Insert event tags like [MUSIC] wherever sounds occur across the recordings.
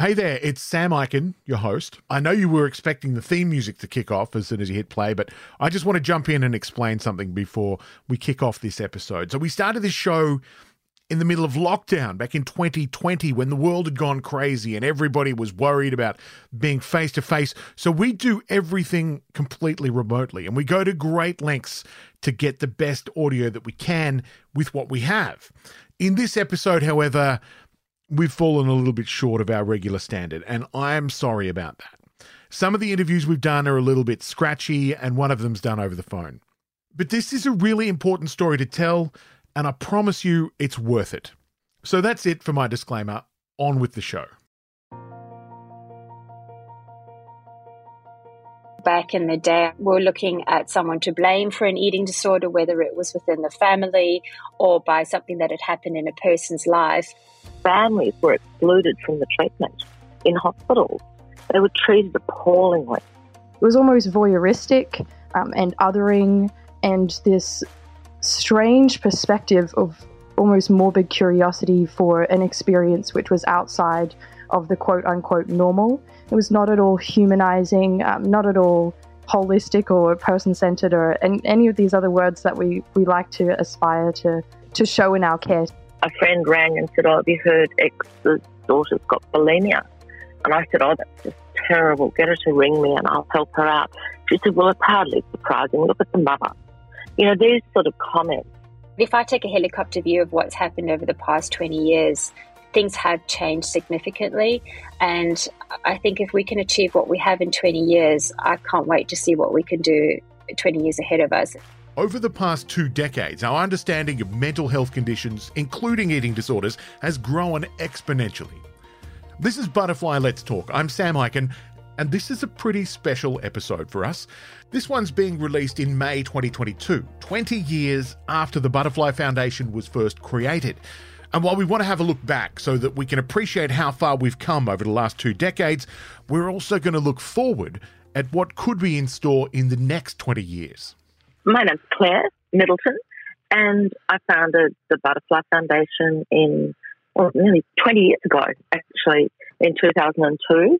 Hey there, it's Sam Ikin, your host. I know you were expecting the theme music to kick off as soon as you hit play, but I just want to jump in and explain something before we kick off this episode. So, we started this show in the middle of lockdown back in 2020 when the world had gone crazy and everybody was worried about being face to face. So, we do everything completely remotely and we go to great lengths to get the best audio that we can with what we have. In this episode, however, we've fallen a little bit short of our regular standard, and I'm sorry about that. Some of the interviews we've done are a little bit scratchy, and one of them's done over the phone. But this is a really important story to tell, and I promise you it's worth it. So that's it for my disclaimer. On with the show. back in the day, we're looking at someone to blame for an eating disorder, whether it was within the family or by something that had happened in a person's life. Families were excluded from the treatment in hospitals. They were treated appallingly. It was almost voyeuristic um, and othering, and this strange perspective of almost morbid curiosity for an experience which was outside of the quote unquote normal. It was not at all humanizing, um, not at all holistic or person centered or any, of these other words that we, we like to aspire to, to show in our care. A friend rang and said, Oh, have you heard X's daughter's got bulimia? And I said, Oh, that's just terrible. Get her to ring me and I'll help her out. She said, Well, it's hardly surprising. Look at the mother. You know, these sort of comments. If I take a helicopter view of what's happened over the past 20 years, things have changed significantly. And I think if we can achieve what we have in 20 years, I can't wait to see what we can do 20 years ahead of us. Over the past two decades, our understanding of mental health conditions, including eating disorders, has grown exponentially. This is Butterfly Let's Talk. I'm Sam Ikin, and this is a pretty special episode for us. This one's being released in May 2022, 20 years after the Butterfly Foundation was first created. And while we want to have a look back so that we can appreciate how far we've come over the last two decades, we're also going to look forward at what could be in store in the next 20 years. My name's Claire Middleton, and I founded the Butterfly Foundation in well, nearly 20 years ago, actually, in 2002.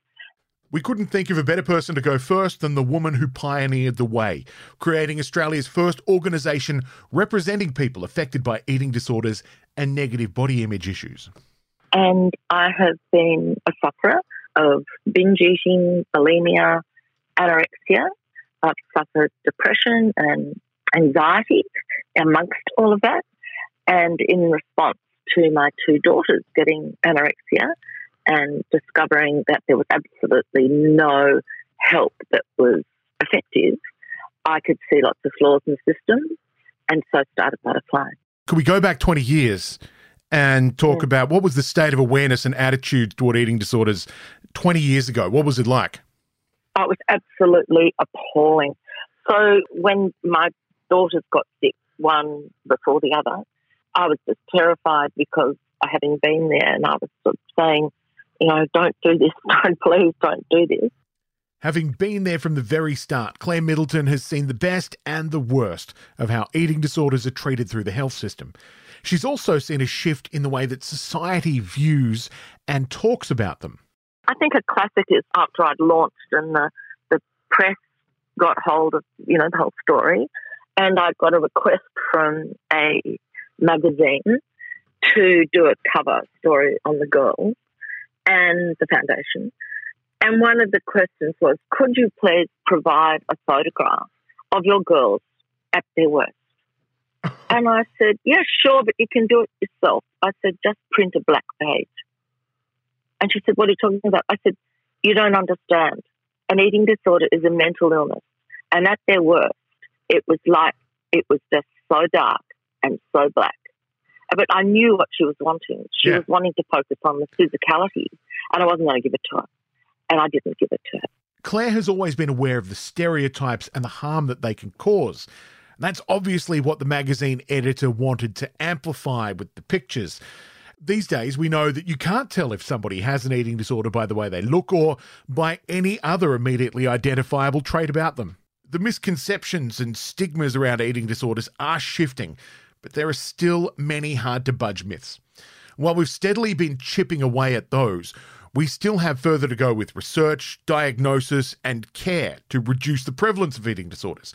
We couldn't think of a better person to go first than the woman who pioneered the way, creating Australia's first organisation representing people affected by eating disorders and negative body image issues. And I have been a sufferer of binge eating, bulimia, anorexia. I've suffered depression and anxiety amongst all of that. And in response to my two daughters getting anorexia, and discovering that there was absolutely no help that was effective, I could see lots of flaws in the system and so started Butterfly. Could we go back 20 years and talk about what was the state of awareness and attitude toward eating disorders 20 years ago? What was it like? Oh, it was absolutely appalling. So when my daughters got sick, one before the other, I was just terrified because I having been there and I was sort of saying, you know, don't do this, [LAUGHS] don't please don't do this. Having been there from the very start, Claire Middleton has seen the best and the worst of how eating disorders are treated through the health system. She's also seen a shift in the way that society views and talks about them. I think a classic is after I'd launched and the, the press got hold of, you know, the whole story, and I got a request from a magazine to do a cover story on the girls and the foundation. And one of the questions was, could you please provide a photograph of your girls at their worst? [LAUGHS] and I said, yeah, sure, but you can do it yourself. I said, just print a black page. And she said, what are you talking about? I said, you don't understand. An eating disorder is a mental illness. And at their worst, it was like, it was just so dark and so black. But I knew what she was wanting. She yeah. was wanting to focus on the physicality, and I wasn't going to give it to her. And I didn't give it to her. Claire has always been aware of the stereotypes and the harm that they can cause. And that's obviously what the magazine editor wanted to amplify with the pictures. These days, we know that you can't tell if somebody has an eating disorder by the way they look or by any other immediately identifiable trait about them. The misconceptions and stigmas around eating disorders are shifting, but there are still many hard to budge myths. While we've steadily been chipping away at those, we still have further to go with research, diagnosis, and care to reduce the prevalence of eating disorders.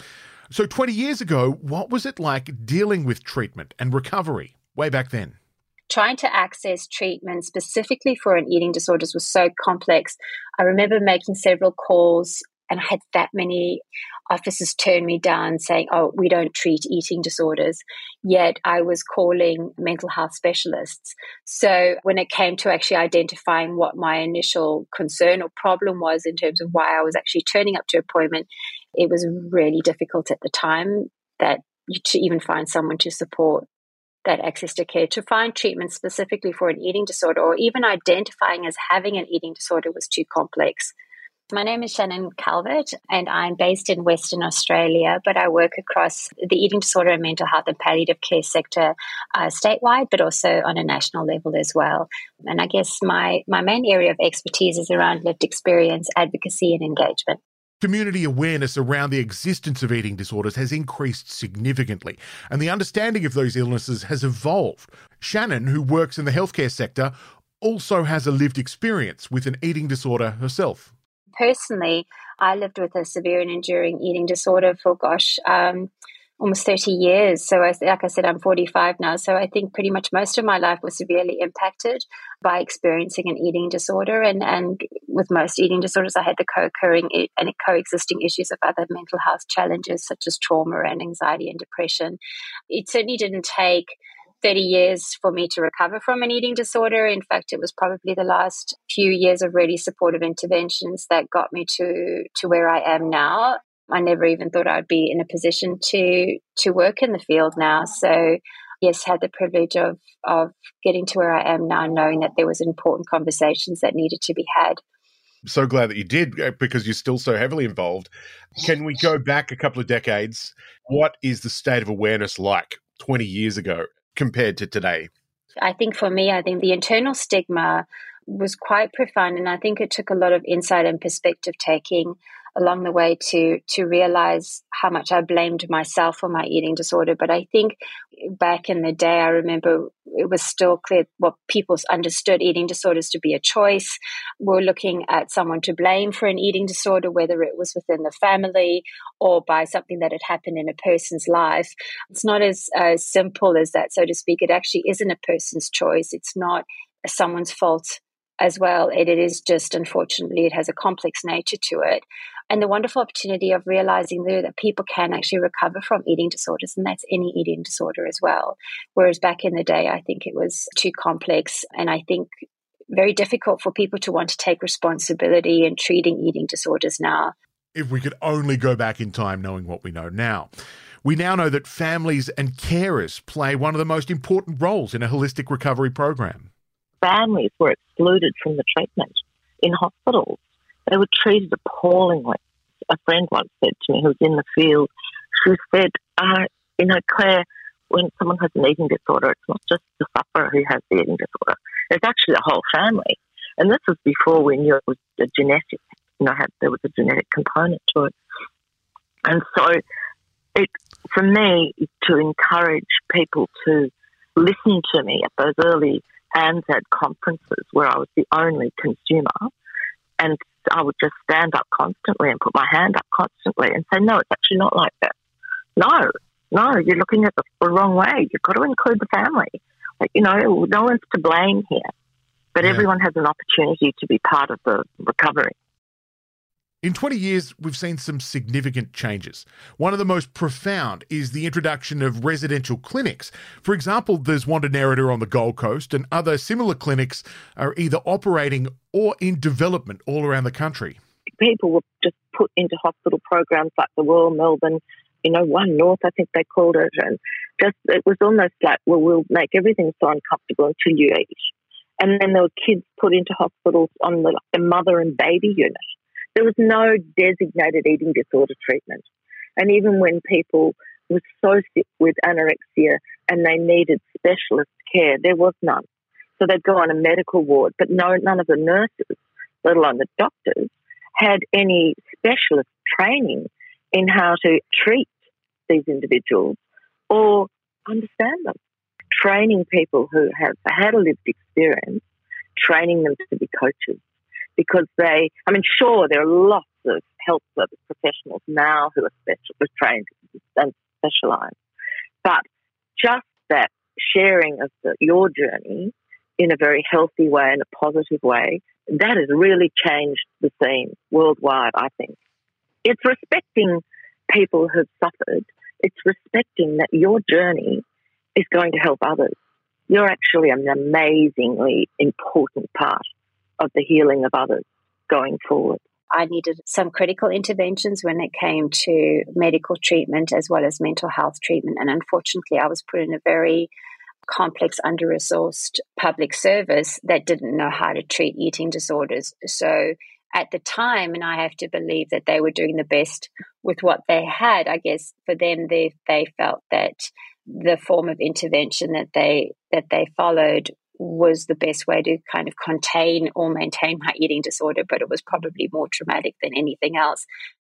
So, 20 years ago, what was it like dealing with treatment and recovery way back then? Trying to access treatment specifically for an eating disorders was so complex. I remember making several calls and I had that many officers turn me down saying, Oh, we don't treat eating disorders. Yet I was calling mental health specialists. So when it came to actually identifying what my initial concern or problem was in terms of why I was actually turning up to appointment, it was really difficult at the time that to even find someone to support that access to care to find treatment specifically for an eating disorder or even identifying as having an eating disorder was too complex. My name is Shannon Calvert, and I'm based in Western Australia, but I work across the eating disorder and mental health and palliative care sector uh, statewide, but also on a national level as well. And I guess my, my main area of expertise is around lived experience, advocacy, and engagement. Community awareness around the existence of eating disorders has increased significantly, and the understanding of those illnesses has evolved. Shannon, who works in the healthcare sector, also has a lived experience with an eating disorder herself personally, I lived with a severe and enduring eating disorder for, gosh, um, almost 30 years. So, I, like I said, I'm 45 now. So, I think pretty much most of my life was severely impacted by experiencing an eating disorder. And, and with most eating disorders, I had the co occurring and coexisting issues of other mental health challenges, such as trauma and anxiety and depression. It certainly didn't take 30 years for me to recover from an eating disorder. In fact, it was probably the last few years of really supportive interventions that got me to, to where I am now. I never even thought I'd be in a position to to work in the field now. So yes, had the privilege of of getting to where I am now, knowing that there was important conversations that needed to be had. So glad that you did uh, because you're still so heavily involved. Can we go back a couple of decades? What is the state of awareness like 20 years ago compared to today? I think for me, I think the internal stigma was quite profound, and I think it took a lot of insight and perspective taking along the way to to realize how much I blamed myself for my eating disorder. But I think back in the day, I remember it was still clear what people understood eating disorders to be a choice. We're looking at someone to blame for an eating disorder, whether it was within the family or by something that had happened in a person's life. It's not as simple as that, so to speak. It actually isn't a person's choice. It's not someone's fault as well. It, it is just, unfortunately, it has a complex nature to it and the wonderful opportunity of realizing there that people can actually recover from eating disorders, and that's any eating disorder as well. Whereas back in the day, I think it was too complex, and I think very difficult for people to want to take responsibility in treating eating disorders now. If we could only go back in time knowing what we know now. We now know that families and carers play one of the most important roles in a holistic recovery program. Families were excluded from the treatment in hospitals they were treated appallingly. A friend once said to me, who was in the field, she said, uh, you know, Claire, when someone has an eating disorder, it's not just the sufferer who has the eating disorder. It's actually the whole family. And this was before we knew it was a genetic, you know, had, there was a genetic component to it. And so it, for me, to encourage people to listen to me at those early ANZAED conferences where I was the only consumer and I would just stand up constantly and put my hand up constantly and say, no, it's actually not like that. No, no, you're looking at the, the wrong way. You've got to include the family. Like, you know, no one's to blame here, but yeah. everyone has an opportunity to be part of the recovery. In 20 years, we've seen some significant changes. One of the most profound is the introduction of residential clinics. For example, there's Wandi Nerida on the Gold Coast, and other similar clinics are either operating or in development all around the country. People were just put into hospital programs like the Royal Melbourne, you know, One North, I think they called it, and just it was almost like, well, we'll make everything so uncomfortable until you eat. And then there were kids put into hospitals on the, the mother and baby unit there was no designated eating disorder treatment. And even when people were so sick with anorexia and they needed specialist care, there was none. So they'd go on a medical ward, but no, none of the nurses, let alone the doctors, had any specialist training in how to treat these individuals or understand them. Training people who have had a lived experience, training them to be coaches because they, I mean, sure, there are lots of health service professionals now who are special, who are trained and specialised, but just that sharing of the, your journey in a very healthy way, in a positive way, that has really changed the scene worldwide, I think. It's respecting people who've suffered. It's respecting that your journey is going to help others. You're actually an amazingly important part of the healing of others going forward. I needed some critical interventions when it came to medical treatment as well as mental health treatment. And unfortunately, I was put in a very complex, under resourced public service that didn't know how to treat eating disorders. So at the time, and I have to believe that they were doing the best with what they had. I guess for them, they they felt that the form of intervention that they that they followed was the best way to kind of contain or maintain my eating disorder, but it was probably more traumatic than anything else.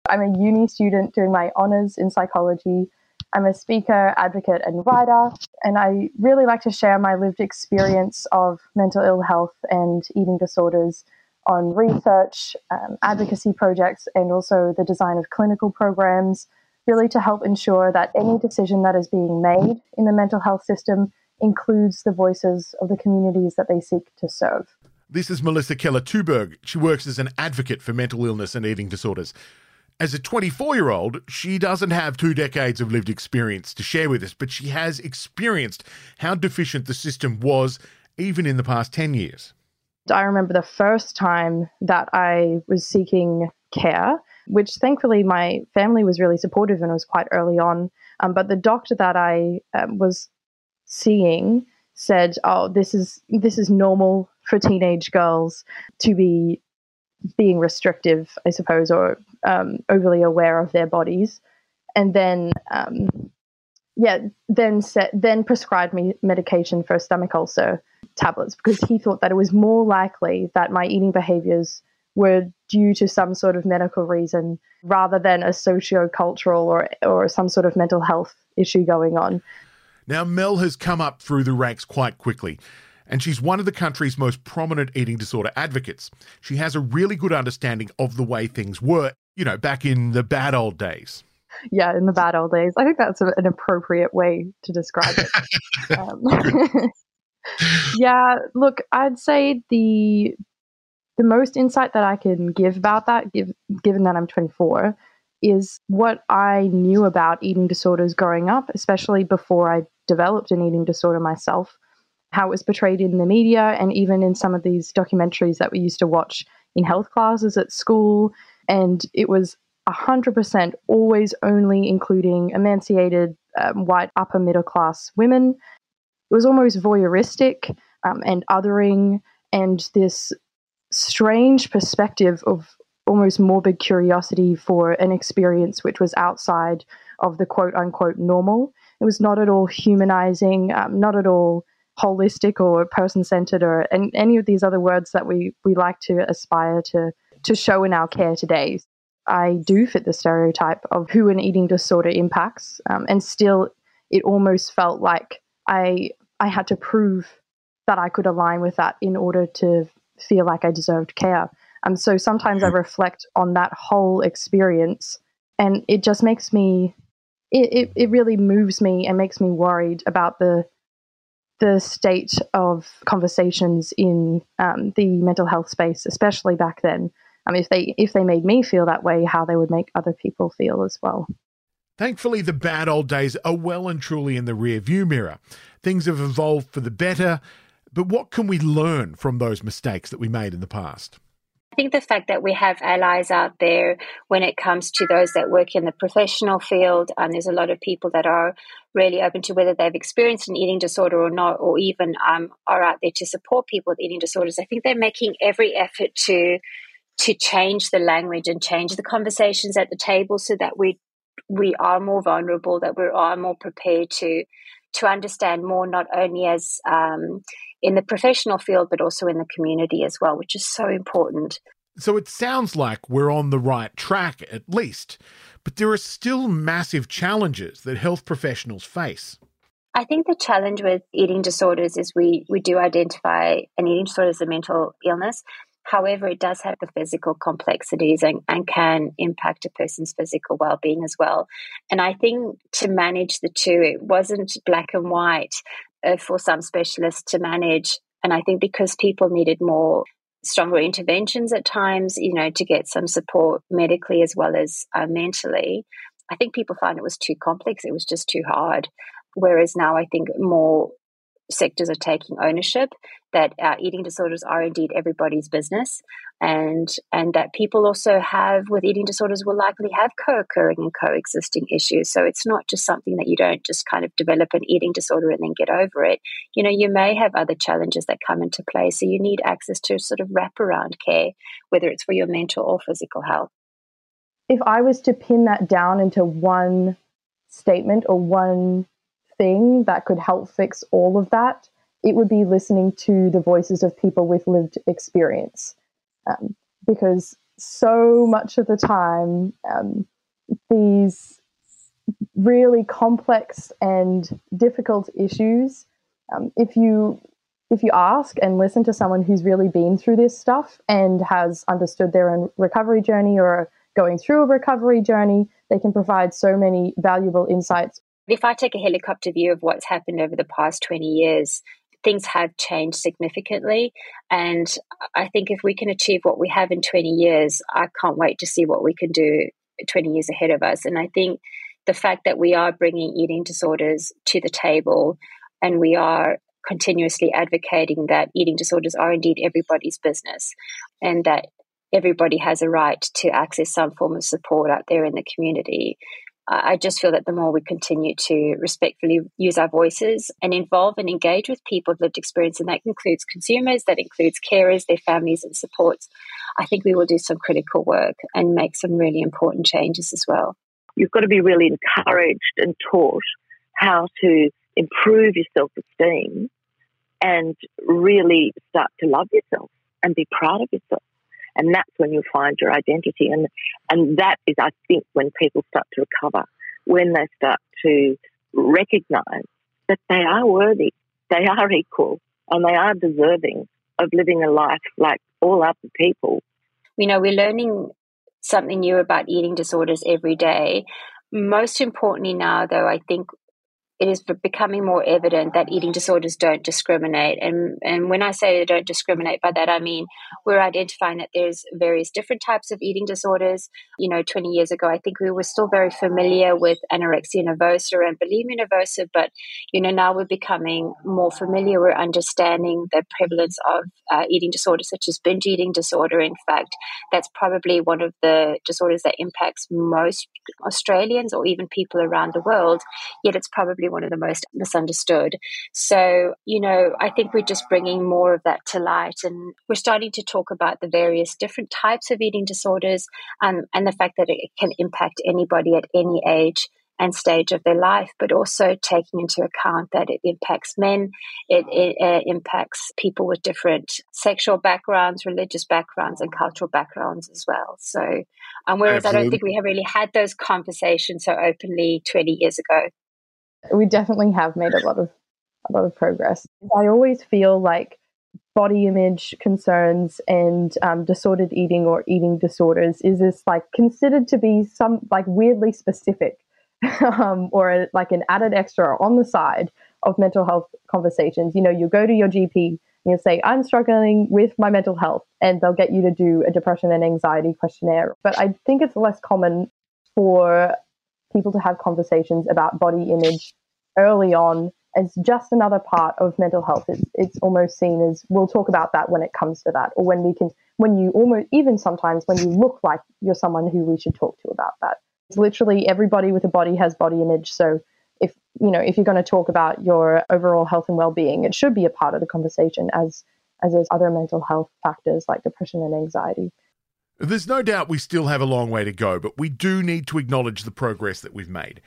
I'm a uni student doing my honors in psychology. I'm a speaker, advocate, and writer, and I really like to share my lived experience of mental ill health and eating disorders on research, um, advocacy projects, and also the design of clinical programs, really to help ensure that any decision that is being made in the mental health system includes the voices of the communities that they seek to serve. This is Melissa Keller Tuberg. She works as an advocate for mental illness and eating disorders. As a 24 year old, she doesn't have two decades of lived experience to share with us, but she has experienced how deficient the system was even in the past 10 years. I remember the first time that I was seeking care, which thankfully my family was really supportive and it was quite early on. Um, but the doctor that I um, was seeing said, "Oh, this is this is normal for teenage girls to be being restrictive, I suppose, or um, overly aware of their bodies." And then, um, yeah, then set, then prescribed me medication for a stomach ulcer tablets because he thought that it was more likely that my eating behaviors were due to some sort of medical reason rather than a socio-cultural or or some sort of mental health issue going on. Now, Mel has come up through the ranks quite quickly, and she's one of the country's most prominent eating disorder advocates. She has a really good understanding of the way things were, you know, back in the bad old days. Yeah, in the bad old days. I think that's an appropriate way to describe it. [LAUGHS] um, [LAUGHS] yeah, look, I'd say the the most insight that I can give about that, give, given that I'm 24, is what I knew about eating disorders growing up, especially before I developed an eating disorder myself, how it was portrayed in the media and even in some of these documentaries that we used to watch in health classes at school. And it was 100% always only including emancipated um, white upper middle class women. It was almost voyeuristic um, and othering, and this strange perspective of almost morbid curiosity for an experience which was outside of the quote unquote normal. It was not at all humanizing, um, not at all holistic or person centered or and any of these other words that we, we like to aspire to, to show in our care today. I do fit the stereotype of who an eating disorder impacts, um, and still, it almost felt like I I had to prove that I could align with that in order to feel like I deserved care. Um, so sometimes I reflect on that whole experience, and it just makes me it, it, it really moves me and makes me worried about the the state of conversations in um, the mental health space, especially back then. Um, if they if they made me feel that way, how they would make other people feel as well. Thankfully, the bad old days are well and truly in the rear view mirror. Things have evolved for the better, but what can we learn from those mistakes that we made in the past? Think the fact that we have allies out there when it comes to those that work in the professional field, and there's a lot of people that are really open to whether they've experienced an eating disorder or not, or even um, are out there to support people with eating disorders. I think they're making every effort to to change the language and change the conversations at the table so that we we are more vulnerable, that we are more prepared to to understand more, not only as um, in the professional field, but also in the community as well, which is so important. So it sounds like we're on the right track, at least, but there are still massive challenges that health professionals face. I think the challenge with eating disorders is we, we do identify an eating disorder as a mental illness. However, it does have the physical complexities and, and can impact a person's physical well being as well. And I think to manage the two, it wasn't black and white uh, for some specialists to manage. And I think because people needed more stronger interventions at times, you know, to get some support medically as well as uh, mentally, I think people found it was too complex. It was just too hard. Whereas now I think more sectors are taking ownership that uh, eating disorders are indeed everybody's business and and that people also have with eating disorders will likely have co-occurring and coexisting issues. So it's not just something that you don't just kind of develop an eating disorder and then get over it. You know you may have other challenges that come into play so you need access to sort of wraparound care whether it's for your mental or physical health. If i was to pin that down into one statement or one thing that could help fix all of that, it would be listening to the voices of people with lived experience. Um, because so much of the time, um, these really complex and difficult issues, um, if you if you ask and listen to someone who's really been through this stuff and has understood their own recovery journey or going through a recovery journey, they can provide so many valuable insights if I take a helicopter view of what's happened over the past 20 years, things have changed significantly. And I think if we can achieve what we have in 20 years, I can't wait to see what we can do 20 years ahead of us. And I think the fact that we are bringing eating disorders to the table and we are continuously advocating that eating disorders are indeed everybody's business and that everybody has a right to access some form of support out there in the community I just feel that the more we continue to respectfully use our voices and involve and engage with people with lived experience, and that includes consumers, that includes carers, their families, and supports, I think we will do some critical work and make some really important changes as well. You've got to be really encouraged and taught how to improve your self esteem and really start to love yourself and be proud of yourself and that's when you'll find your identity. And and that is, I think, when people start to recover, when they start to recognise that they are worthy, they are equal, and they are deserving of living a life like all other people. You know, we're learning something new about eating disorders every day. Most importantly, now, though, I think it is becoming more evident that eating disorders don't discriminate. And, and when I say they don't discriminate, by that I mean we're identifying that there's various different types of eating disorders. You know, 20 years ago, I think we were still very familiar with anorexia nervosa and bulimia nervosa, but, you know, now we're becoming more familiar. We're understanding the prevalence of uh, eating disorders such as binge eating disorder. In fact, that's probably one of the disorders that impacts most Australians or even people around the world, yet it's probably one of the most misunderstood. So, you know, I think we're just bringing more of that to light and we're starting to talk about the various different types of eating disorders um, and the fact that it can impact anybody at any age and stage of their life, but also taking into account that it impacts men, it, it uh, impacts people with different sexual backgrounds, religious backgrounds, and cultural backgrounds as well. So, um, whereas Absolutely. I don't think we have really had those conversations so openly 20 years ago we definitely have made a lot of a lot of progress. I always feel like body image concerns and um, disordered eating or eating disorders is this like considered to be some like weirdly specific [LAUGHS] um, or a, like an added extra on the side of mental health conversations. You know, you go to your GP and you say, I'm struggling with my mental health, and they'll get you to do a depression and anxiety questionnaire. But I think it's less common for people to have conversations about body image early on as just another part of mental health. It's, it's almost seen as we'll talk about that when it comes to that, or when we can, when you almost, even sometimes when you look like you're someone who we should talk to about that. It's literally everybody with a body has body image. So if, you know, if you're going to talk about your overall health and well being, it should be a part of the conversation as, as there's other mental health factors like depression and anxiety. There's no doubt we still have a long way to go, but we do need to acknowledge the progress that we've made.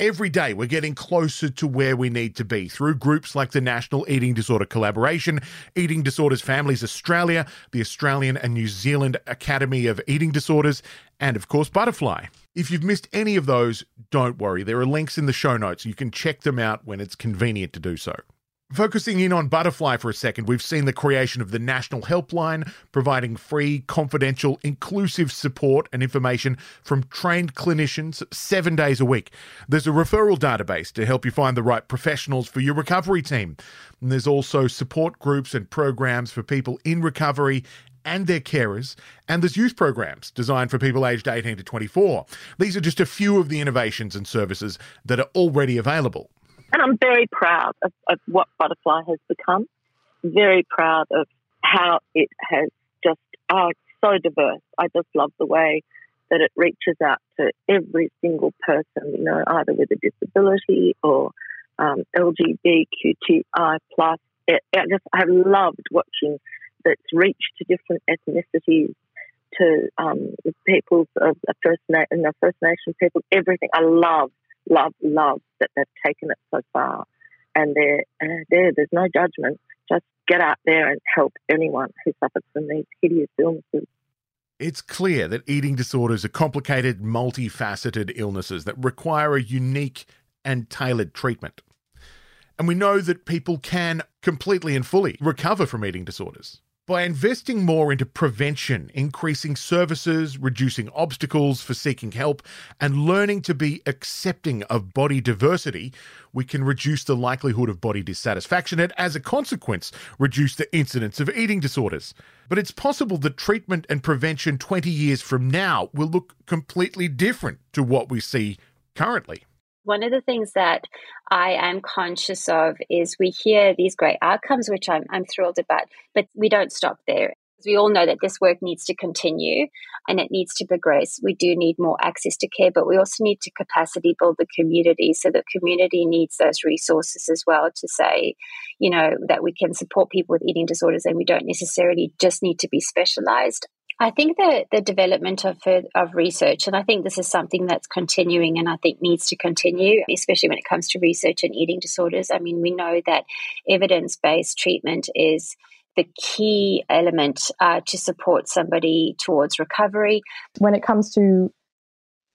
Every day, we're getting closer to where we need to be through groups like the National Eating Disorder Collaboration, Eating Disorders Families Australia, the Australian and New Zealand Academy of Eating Disorders, and of course, Butterfly. If you've missed any of those, don't worry. There are links in the show notes. You can check them out when it's convenient to do so. Focusing in on Butterfly for a second, we've seen the creation of the National Helpline, providing free, confidential, inclusive support and information from trained clinicians seven days a week. There's a referral database to help you find the right professionals for your recovery team. And there's also support groups and programs for people in recovery and their carers, and there's youth programs designed for people aged 18 to 24. These are just a few of the innovations and services that are already available. And I'm very proud of, of what Butterfly has become. Very proud of how it has just, oh, it's so diverse. I just love the way that it reaches out to every single person, you know, either with a disability or um, LGBTQI plus. I just I loved watching that's reached to different ethnicities, to um, peoples of First Na- and First Nation people. Everything I love love, love that they've taken it so far. And there, uh, there, there's no judgment. Just get out there and help anyone who suffers from these hideous illnesses. It's clear that eating disorders are complicated, multifaceted illnesses that require a unique and tailored treatment. And we know that people can completely and fully recover from eating disorders. By investing more into prevention, increasing services, reducing obstacles for seeking help, and learning to be accepting of body diversity, we can reduce the likelihood of body dissatisfaction and, as a consequence, reduce the incidence of eating disorders. But it's possible that treatment and prevention 20 years from now will look completely different to what we see currently. One of the things that I am conscious of is we hear these great outcomes, which I'm, I'm thrilled about, but we don't stop there. We all know that this work needs to continue and it needs to progress. We do need more access to care, but we also need to capacity build the community. So the community needs those resources as well to say, you know, that we can support people with eating disorders and we don't necessarily just need to be specialized. I think that the development of of research, and I think this is something that's continuing, and I think needs to continue, especially when it comes to research and eating disorders. I mean, we know that evidence based treatment is the key element uh, to support somebody towards recovery. When it comes to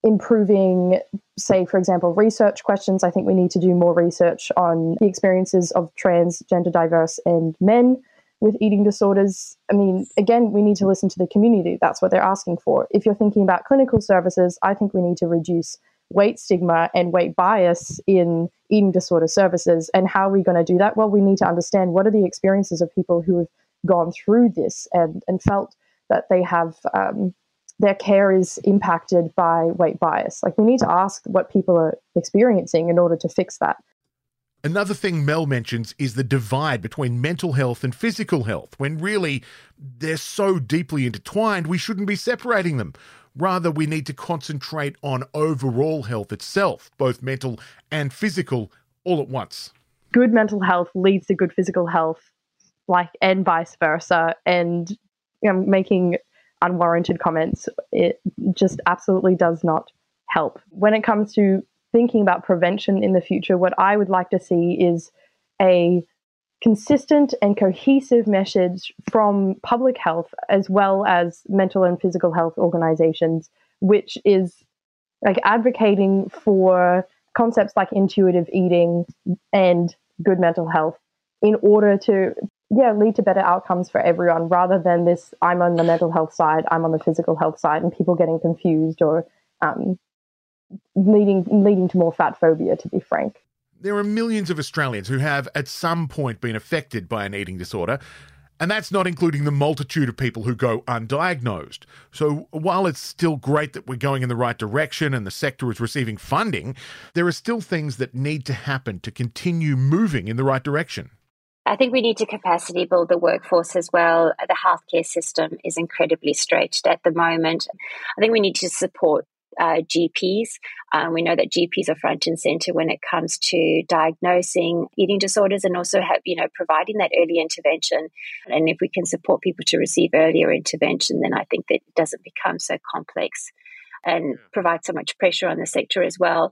improving, say, for example, research questions, I think we need to do more research on the experiences of trans, gender diverse, and men with eating disorders, I mean, again, we need to listen to the community. That's what they're asking for. If you're thinking about clinical services, I think we need to reduce weight stigma and weight bias in eating disorder services. And how are we going to do that? Well, we need to understand what are the experiences of people who have gone through this and, and felt that they have um, their care is impacted by weight bias. Like we need to ask what people are experiencing in order to fix that. Another thing Mel mentions is the divide between mental health and physical health, when really they're so deeply intertwined, we shouldn't be separating them. Rather, we need to concentrate on overall health itself, both mental and physical, all at once. Good mental health leads to good physical health, like and vice versa. And you know, making unwarranted comments, it just absolutely does not help. When it comes to thinking about prevention in the future, what I would like to see is a consistent and cohesive message from public health as well as mental and physical health organizations, which is like advocating for concepts like intuitive eating and good mental health in order to yeah lead to better outcomes for everyone rather than this i'm on the mental health side i'm on the physical health side and people getting confused or um, leading leading to more fat phobia to be frank there are millions of Australians who have at some point been affected by an eating disorder and that's not including the multitude of people who go undiagnosed. So, while it's still great that we're going in the right direction and the sector is receiving funding, there are still things that need to happen to continue moving in the right direction. I think we need to capacity build the workforce as well. The healthcare system is incredibly stretched at the moment. I think we need to support uh, GPs. Um, we know that GPs are front and center when it comes to diagnosing eating disorders and also have, you know, providing that early intervention. And if we can support people to receive earlier intervention, then I think that it doesn't become so complex and provide so much pressure on the sector as well.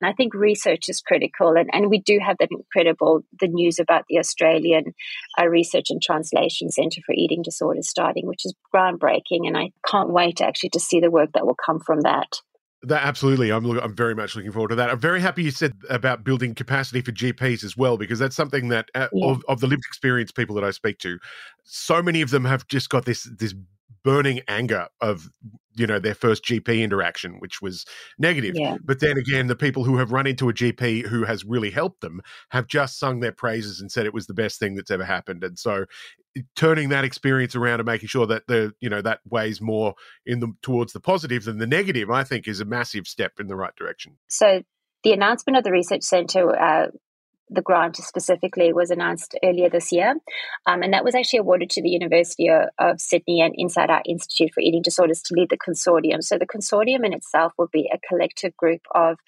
And I think research is critical. And, and we do have that incredible, the news about the Australian uh, Research and Translation Centre for Eating Disorders starting, which is groundbreaking. And I can't wait actually to see the work that will come from that. That absolutely. I'm I'm very much looking forward to that. I'm very happy you said about building capacity for GPs as well, because that's something that uh, yeah. of, of the lived experience people that I speak to, so many of them have just got this this burning anger of you know their first GP interaction, which was negative. Yeah. But then again, the people who have run into a GP who has really helped them have just sung their praises and said it was the best thing that's ever happened. And so, turning that experience around and making sure that the you know that weighs more in the towards the positive than the negative, I think, is a massive step in the right direction. So. The announcement of the research centre uh, the grant specifically was announced earlier this year, um, and that was actually awarded to the University of, of, Sydney and Inside Out Institute for Eating Disorders to lead the consortium. So the consortium in itself will be a collective group of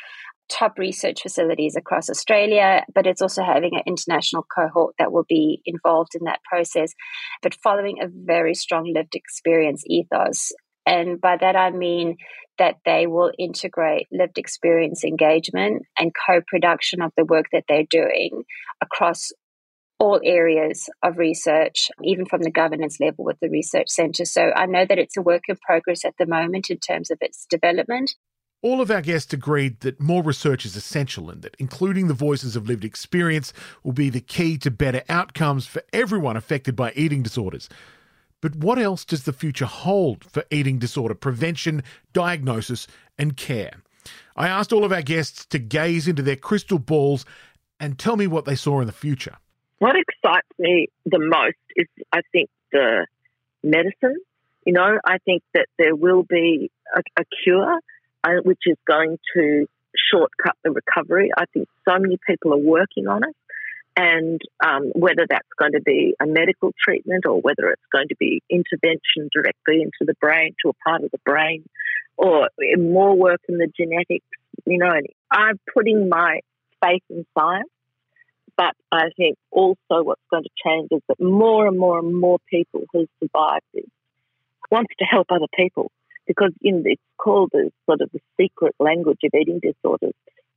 top research facilities across Australia, but it's also having an international cohort that will be involved in that process, but following a very strong lived experience ethos. And by that I mean that they will integrate lived experience engagement and co production of the work that they're doing across all areas of research, even from the governance level with the research centre. So I know that it's a work in progress at the moment in terms of its development. All of our guests agreed that more research is essential and that including the voices of lived experience will be the key to better outcomes for everyone affected by eating disorders. But what else does the future hold for eating disorder prevention, diagnosis, and care? I asked all of our guests to gaze into their crystal balls and tell me what they saw in the future. What excites me the most is, I think, the medicine. You know, I think that there will be a, a cure uh, which is going to shortcut the recovery. I think so many people are working on it and um, whether that's going to be a medical treatment or whether it's going to be intervention directly into the brain to a part of the brain or more work in the genetics you know i'm putting my faith in science but i think also what's going to change is that more and more and more people who survive this want to help other people because you know, it's called the sort of the secret language of eating disorders.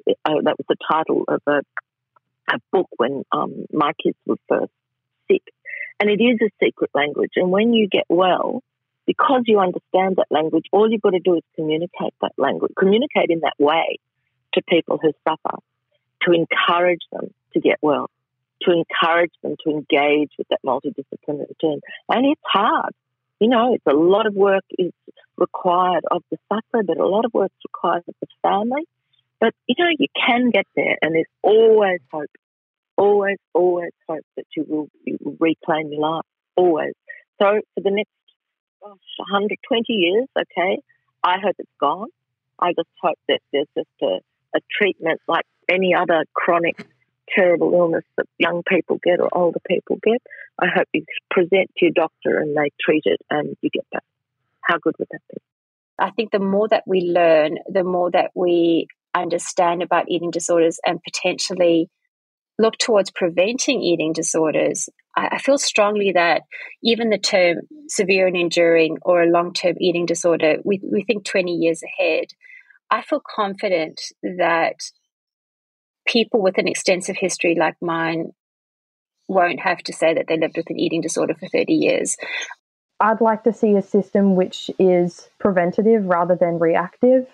Uh, that was the title of a a book when um, my kids were first sick. And it is a secret language. And when you get well, because you understand that language, all you've got to do is communicate that language, communicate in that way to people who suffer, to encourage them to get well, to encourage them to engage with that multidisciplinary team. And it's hard. You know, it's a lot of work is required of the sufferer, but a lot of work is required of the family but you know, you can get there, and there's always hope. Always, always hope that you will, you will reclaim your life. Always. So for the next gosh, 120 years, okay, I hope it's gone. I just hope that there's just a, a treatment like any other chronic, terrible illness that young people get or older people get. I hope you present to your doctor and they treat it and you get better. How good would that be? I think the more that we learn, the more that we understand about eating disorders and potentially look towards preventing eating disorders, I, feel strongly that even the term severe and enduring or a long term eating disorder, we, we think 20 years ahead. I feel confident that people with an extensive history like mine won't have to say that they lived with an eating disorder for 30 years. I'd like to see a system which is preventative rather than reactive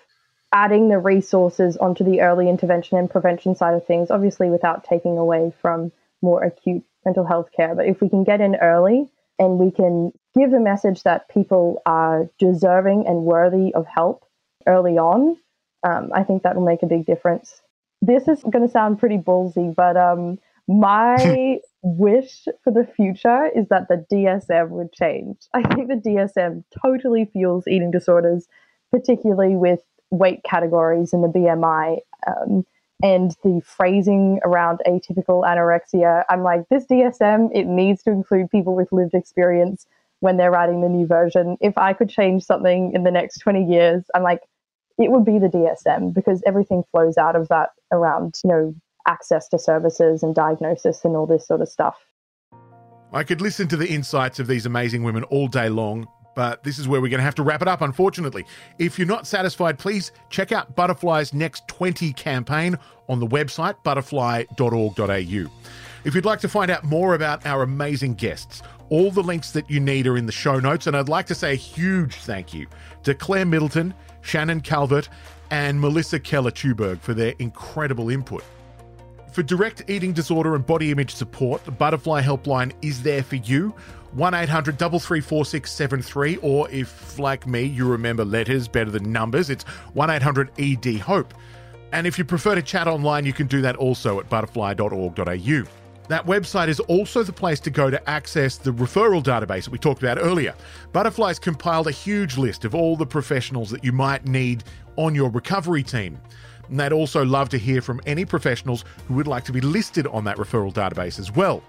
adding the resources onto the early intervention and prevention side of things, obviously without taking away from more acute mental health care. But if we can get in early and we can give the message that people are deserving and worthy of help early on, um, I think that will make a big difference. This is going to sound pretty ballsy, but um, my [LAUGHS] wish for the future is that the DSM would change. I think the DSM totally fuels eating disorders, particularly with weight categories in the BMI um, and the phrasing around atypical anorexia. I'm like, this DSM, it needs to include people with lived experience when they're writing the new version. If I could change something in the next 20 years, I'm like, it would be the DSM because everything flows out of that around, you know, access to services and diagnosis and all this sort of stuff. I could listen to the insights of these amazing women all day long, but this is where we're going to have to wrap it up, unfortunately. If you're not satisfied, please check out Butterfly's Next 20 campaign on the website butterfly.org.au. If you'd like to find out more about our amazing guests, all the links that you need are in the show notes. And I'd like to say a huge thank you to Claire Middleton, Shannon Calvert, and Melissa Keller Tuberg for their incredible input. For direct eating disorder and body image support, the Butterfly Helpline is there for you. 1 800 333 or if, like me, you remember letters better than numbers, it's 1 800 ED HOPE. And if you prefer to chat online, you can do that also at butterfly.org.au. That website is also the place to go to access the referral database that we talked about earlier. Butterfly's compiled a huge list of all the professionals that you might need on your recovery team. And they'd also love to hear from any professionals who would like to be listed on that referral database as well.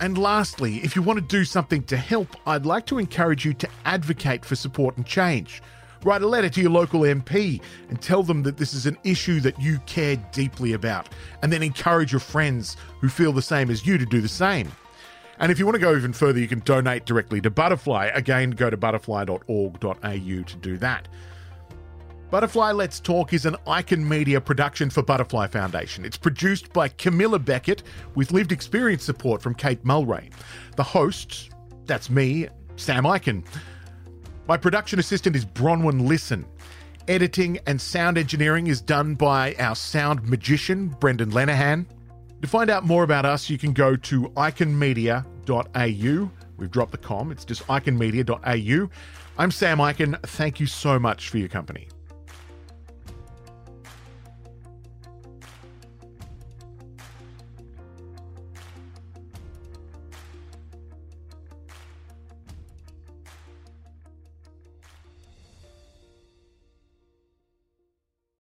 And lastly, if you want to do something to help, I'd like to encourage you to advocate for support and change. Write a letter to your local MP and tell them that this is an issue that you care deeply about, and then encourage your friends who feel the same as you to do the same. And if you want to go even further, you can donate directly to Butterfly. Again, go to butterfly.org.au to do that. Butterfly Let's Talk is an Icon Media production for Butterfly Foundation. It's produced by Camilla Beckett with lived experience support from Kate Mulray. The hosts, that's me, Sam Ikin. My production assistant is Bronwyn Listen. Editing and sound engineering is done by our sound magician, Brendan Lenahan. To find out more about us, you can go to iconmedia.au. We've dropped the com, it's just iconmedia.au. I'm Sam Ikin. Thank you so much for your company.